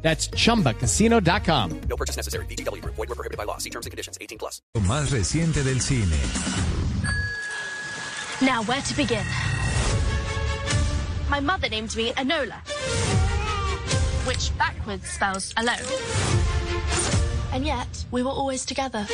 That's chumbacasino.com. No purchase necessary. BGW. Void were prohibited by law. See terms and conditions. 18 plus. Lo más reciente del cine. Now, where to begin? My mother named me Enola, which backwards spells alone. And yet, we were always together.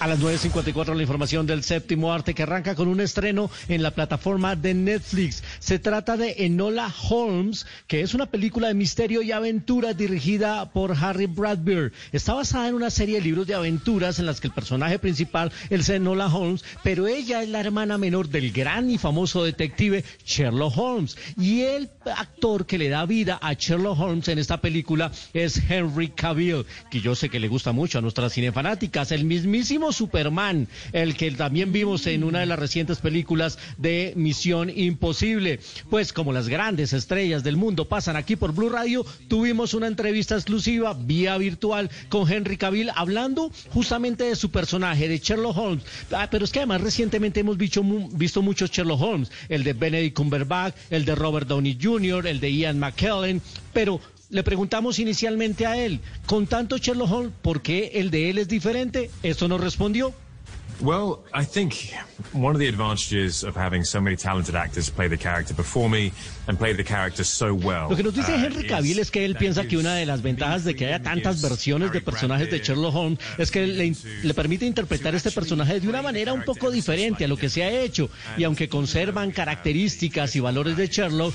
A las 9.54 la información del séptimo arte que arranca con un estreno en la plataforma de Netflix. Se trata de Enola Holmes, que es una película de misterio y aventura dirigida por Harry Bradbury. Está basada en una serie de libros de aventuras en las que el personaje principal es Enola Holmes, pero ella es la hermana menor del gran y famoso detective Sherlock Holmes. Y el actor que le da vida a Sherlock Holmes en esta película es Henry Cavill, que yo sé que le gusta mucho a nuestras cinefanáticas, el mismísimo Superman, el que también vimos en una de las recientes películas de Misión Imposible. Pues como las grandes estrellas del mundo pasan aquí por Blue Radio, tuvimos una entrevista exclusiva vía virtual con Henry Cavill hablando justamente de su personaje, de Sherlock Holmes. Ah, pero es que además recientemente hemos visto, visto muchos Sherlock Holmes, el de Benedict Cumberbatch, el de Robert Downey Jr., el de Ian McKellen, pero le preguntamos inicialmente a él, con tanto Sherlock Holmes, ¿por qué el de él es diferente? Esto nos respondió. Well, I think one of the advantages of having so many talented actors play the character before me and play the character so well. Lo que nos dice uh, Henry Cavill es que él piensa que una de las ventajas de que haya tantas versiones de personajes de Sherlock Holmes es que le, le permite interpretar este personaje de una manera un poco diferente a lo que se ha hecho. Y aunque conservan características y valores de Sherlock,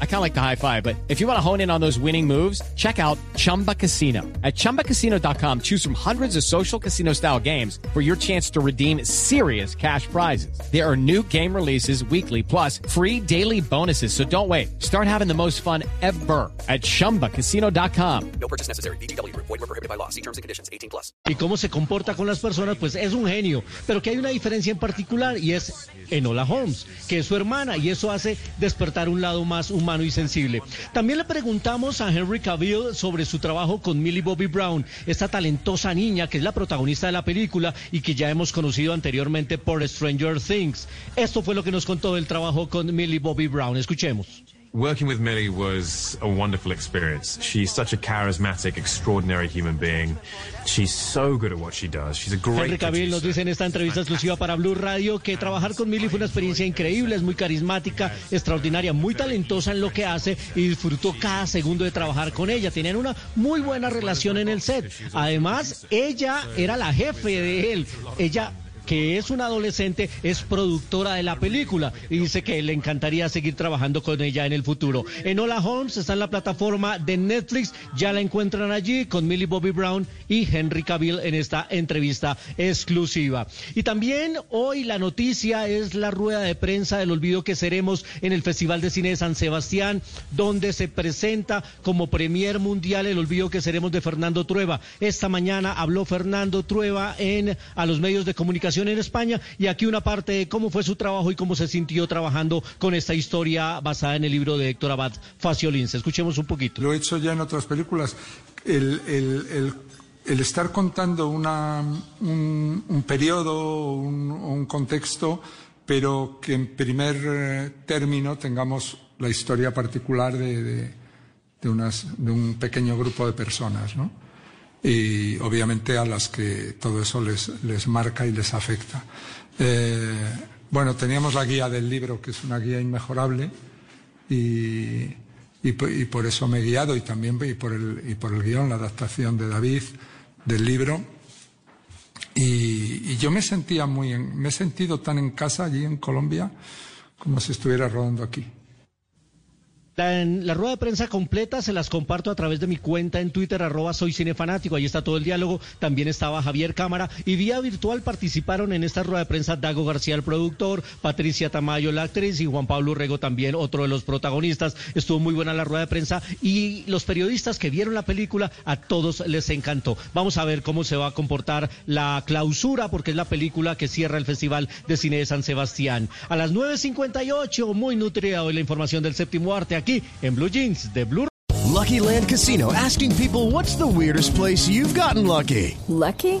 I kind of like the high five, but if you want to hone in on those winning moves, check out Chumba Casino. At chumbacasino.com, choose from hundreds of social casino style games for your chance to redeem serious cash prizes. There are new game releases weekly, plus free daily bonuses. So don't wait. Start having the most fun ever at chumbacasino.com. No purchase necessary. BGW. Void were prohibited by law. See terms and conditions. 18 plus. y cómo se comporta con las personas, pues es un genio. Pero que hay una diferencia en particular y es Enola Holmes, que es su hermana, y eso hace despertar un lado más humano También le preguntamos a Henry Cavill sobre su trabajo con Millie Bobby Brown, esta talentosa niña que es la protagonista de la película y que ya hemos conocido anteriormente por Stranger Things. Esto fue lo que nos contó del trabajo con Millie Bobby Brown. Escuchemos. Working with Millie was a wonderful experience. She's such a charismatic, extraordinary human being. She's so good at what she does. She's a great Henry Cavill nos dice en esta entrevista exclusiva para Blue Radio que trabajar con Millie fue una experiencia increíble, es muy carismática, extraordinaria, muy talentosa en lo que hace y disfrutó cada segundo de trabajar con ella. Tenían una muy buena relación en el set. Además, ella era la jefe de él. Ella que es una adolescente, es productora de la película y dice que le encantaría seguir trabajando con ella en el futuro. Enola Holmes está en la plataforma de Netflix, ya la encuentran allí con Millie Bobby Brown y Henry Cavill en esta entrevista exclusiva. Y también hoy la noticia es la rueda de prensa del olvido que seremos en el Festival de Cine de San Sebastián, donde se presenta como premier mundial el olvido que seremos de Fernando Trueba. Esta mañana habló Fernando Trueba en a los medios de comunicación en España y aquí una parte de cómo fue su trabajo y cómo se sintió trabajando con esta historia basada en el libro de Héctor Abad Faciolins. Escuchemos un poquito. Lo he hecho ya en otras películas. El, el- el- estar contando una, un, un periodo, un, un contexto, pero que en primer eh, término tengamos la historia particular de, de- de unas- de un pequeño grupo de personas, ¿no? Y obviamente a las que todo eso les, les marca y les afecta. Eh, bueno, teníamos la guía del libro, que es una guía inmejorable, y, y, po- y por eso me he guiado y también y por el, y por el guion, la adaptación de David del libro. Y, y yo me sentía muy, en- me he sentido tan en casa allí en Colombia como si estuviera rodando aquí. La, rueda de prensa completa se las comparto a través de mi cuenta en Twitter, arroba soy cinefanático. Ahí está todo el diálogo. También estaba Javier Cámara. Y vía virtual participaron en esta rueda de prensa Dago García, el productor, Patricia Tamayo, la actriz, y Juan Pablo Urrego también, otro de los protagonistas. Estuvo muy buena la rueda de prensa. Y los periodistas que vieron la película, a todos les encantó. Vamos a ver cómo se va a comportar la clausura, porque es la película que cierra el Festival de Cine de San Sebastián. A las 9.58, muy nutrida hoy la información del séptimo arte aquí en Blue Jeans de Blue. Lucky Land Casino asking people what's the weirdest place you've gotten lucky? Lucky?